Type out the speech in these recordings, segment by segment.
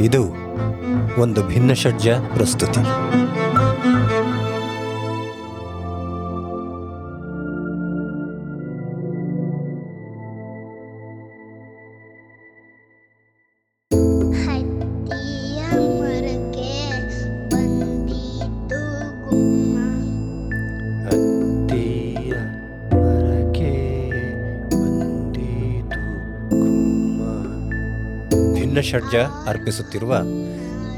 ಇದು ಒಂದು ಭಿನ್ನಷಡ್ಜ ಪ್ರಸ್ತುತಿ. ಭಿನ್ನಷಡ್ಜ ಅರ್ಪಿಸುತ್ತಿರುವ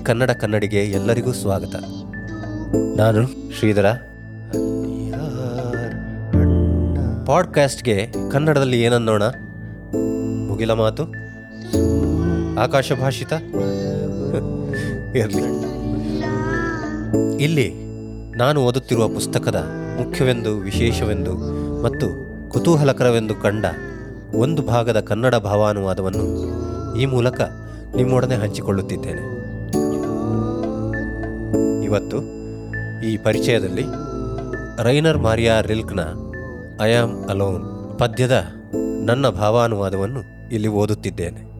ಕನ್ನಡ ಕನ್ನಡಿಗೆ ಎಲ್ಲರಿಗೂ ಸ್ವಾಗತ. ನಾನು ಶ್ರೀಧರ. ಪಾಡ್ಕಾಸ್ಟ್ಗೆ ಕನ್ನಡದಲ್ಲಿ ಏನನ್ನೋಣ? ಮುಗಿಲ ಮಾತು. ಆಕಾಶ ಭಾಷಿತ. ಇಲ್ಲಿ ನಾನು ಓದುತ್ತಿರುವ ಪುಸ್ತಕದ ಮುಖ್ಯವೆಂದು, ವಿಶೇಷವೆಂದು ಮತ್ತು ಕುತೂಹಲಕರವೆಂದು ಕಂಡ ಒಂದು ಭಾಗದ ಕನ್ನಡ ಭಾವಾನುವಾದವನ್ನು ಈ ಮೂಲಕ ನಿಮ್ಮೊಡನೆ ಹಂಚಿಕೊಳ್ಳುತ್ತಿದ್ದೇನೆ. ಇವತ್ತು ಈ ಪರಿಚಯದಲ್ಲಿ ರೈನರ್ ಮಾರಿಯಾ ರಿಲ್ಕ್ನ ಐ ಆಮ್ ಅಲೋನ್ ಪದ್ಯದ ನನ್ನ ಭಾವಾನುವಾದವನ್ನು ಇಲ್ಲಿ ಓದುತ್ತಿದ್ದೇನೆ.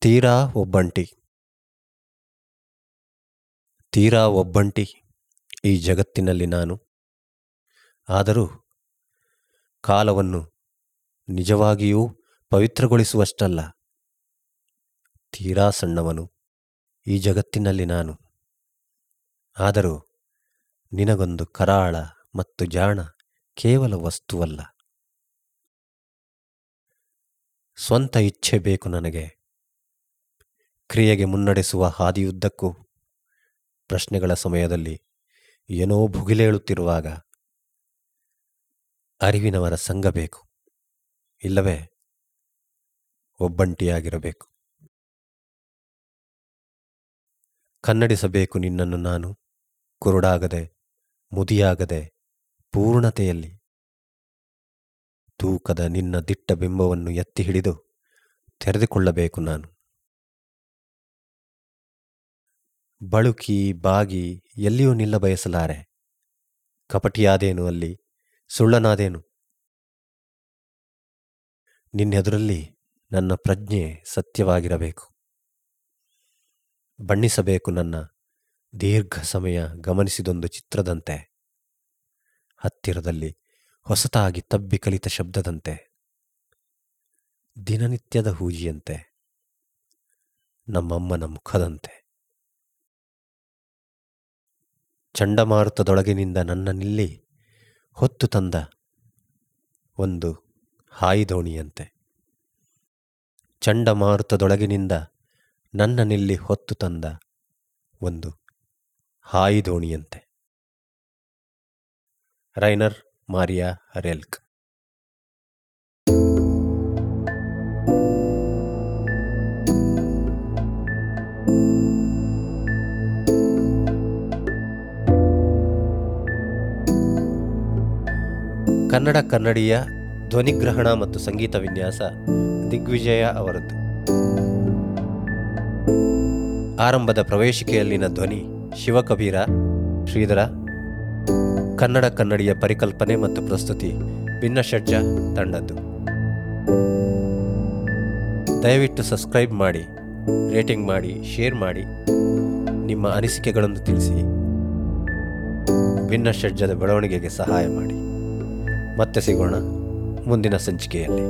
ತೀರಾ ಒಬ್ಬಂಟಿ. ತೀರಾ ಒಬ್ಬಂಟಿ ಈ ಜಗತ್ತಿನಲ್ಲಿ ನಾನು ಆದರೂ ಕಾಲವನ್ನು ನಿಜವಾಗಿಯೂ ಪವಿತ್ರಗೊಳಿಸುವಷ್ಟಲ್ಲ. ತೀರಾ ಸಣ್ಣವನು ಈ ಜಗತ್ತಿನಲ್ಲಿ ನಾನು. ಆದರೂ ನಿನಗೊಂದು ಕರಾಳ ಮತ್ತು ಜಾಣ ಕೇವಲ ವಸ್ತುವಲ್ಲ. ಸ್ವಂತ ಇಚ್ಛೆ ಬೇಕು ನನಗೆ. ಕ್ರಿಯೆಗೆ ಮುನ್ನಡೆಸುವ ಹಾದಿಯುದ್ದಕ್ಕೂ ಪ್ರಶ್ನೆಗಳ ಸಮಯದಲ್ಲಿ ಏನೋ ಭುಗಿಲೇಳುತ್ತಿರುವಾಗ ಅರಿವಿನವರ ಸಂಘ ಬೇಕು. ಇಲ್ಲವೇ? ಒಬ್ಬಂಟಿಯಾಗಿರಬೇಕು. ಕನ್ನಡಿಸಬೇಕು ನಿನ್ನನ್ನು ನಾನು. ಕುರುಡಾಗದೆ, ಮುದಿಯಾಗದೆ, ಪೂರ್ಣತೆಯಲ್ಲಿ. ತೂಕದ ನಿನ್ನ ದಿಟ್ಟ ಬಿಂಬವನ್ನು ಎತ್ತಿ ಹಿಡಿದು ತೆರೆದುಕೊಳ್ಳಬೇಕು ನಾನು. ಬಳುಕಿ, ಬಾಗಿ ಎಲ್ಲಿಯೂ ನಿಲ್ಲ ಬಯಸಲಾರೆ ಕಪಟಿಯಾದೇನು ಅಲ್ಲಿ? ಸುಳ್ಳನಾದೇನು? ನಿನ್ನೆದುರಲ್ಲಿ ನನ್ನ ಪ್ರಜ್ಞೆ ಸತ್ಯವಾಗಿರಬೇಕು. ಬಣ್ಣಿಸಬೇಕು ನನ್ನ ದೀರ್ಘ ಸಮಯ ಗಮನಿಸಿದೊಂದು ಚಿತ್ರದಂತೆ. ಹತ್ತಿರದಲ್ಲಿ ಹೊಸತಾಗಿ ತಬ್ಬಿ ಕಲಿತ ಶಬ್ದದಂತೆ. ದಿನನಿತ್ಯದ ಹೂಜಿಯಂತೆ. ನಮ್ಮಮ್ಮನ ಮುಖದಂತೆ. ಚಂಡಮಾರುತದೊಳಗಿನಿಂದ ನನ್ನನ್ನಿಲ್ಲಿ ಹೊತ್ತು ತಂದ ಒಂದು ಹಾಯಿದೋಣಿಯಂತೆ. ಚಂಡಮಾರುತದೊಳಗಿನಿಂದ ನನ್ನನ್ನಿಲ್ಲಿ ಹೊತ್ತು ತಂದ ಒಂದು ಹಾಯಿದೋಣಿಯಂತೆ. ರೈನರ್ ಮಾರಿಯಾ ರೆಲ್ಕ್. ಕನ್ನಡ ಕನ್ನಡಿಯ ಧ್ವನಿಗ್ರಹಣ ಮತ್ತು ಸಂಗೀತ ವಿನ್ಯಾಸ ದಿಗ್ವಿಜಯ ಅವರದ್ದು. ಆರಂಭದ ಪ್ರವೇಶಿಕೆಯಲ್ಲಿನ ಧ್ವನಿ ಶಿವಕಬೀರ, ಶ್ರೀಧರ. ಕನ್ನಡ ಕನ್ನಡಿಯ ಪರಿಕಲ್ಪನೆ ಮತ್ತು ಪ್ರಸ್ತುತಿ ಭಿನ್ನಷಡ್ಜ ತಂಡದ್ದು. ದಯವಿಟ್ಟು ಸಬ್ಸ್ಕ್ರೈಬ್ ಮಾಡಿ, ರೇಟಿಂಗ್ ಮಾಡಿ, ಶೇರ್ ಮಾಡಿ. ನಿಮ್ಮ ಅನಿಸಿಕೆಗಳನ್ನು ತಿಳಿಸಿ. ಭಿನ್ನಷಡ್ಜದ ಬೆಳವಣಿಗೆಗೆ ಸಹಾಯ ಮಾಡಿ. ಮತ್ತೆ ಸಿಗೋಣ ಮುಂದಿನ ಸಂಚಿಕೆಯಲ್ಲಿ.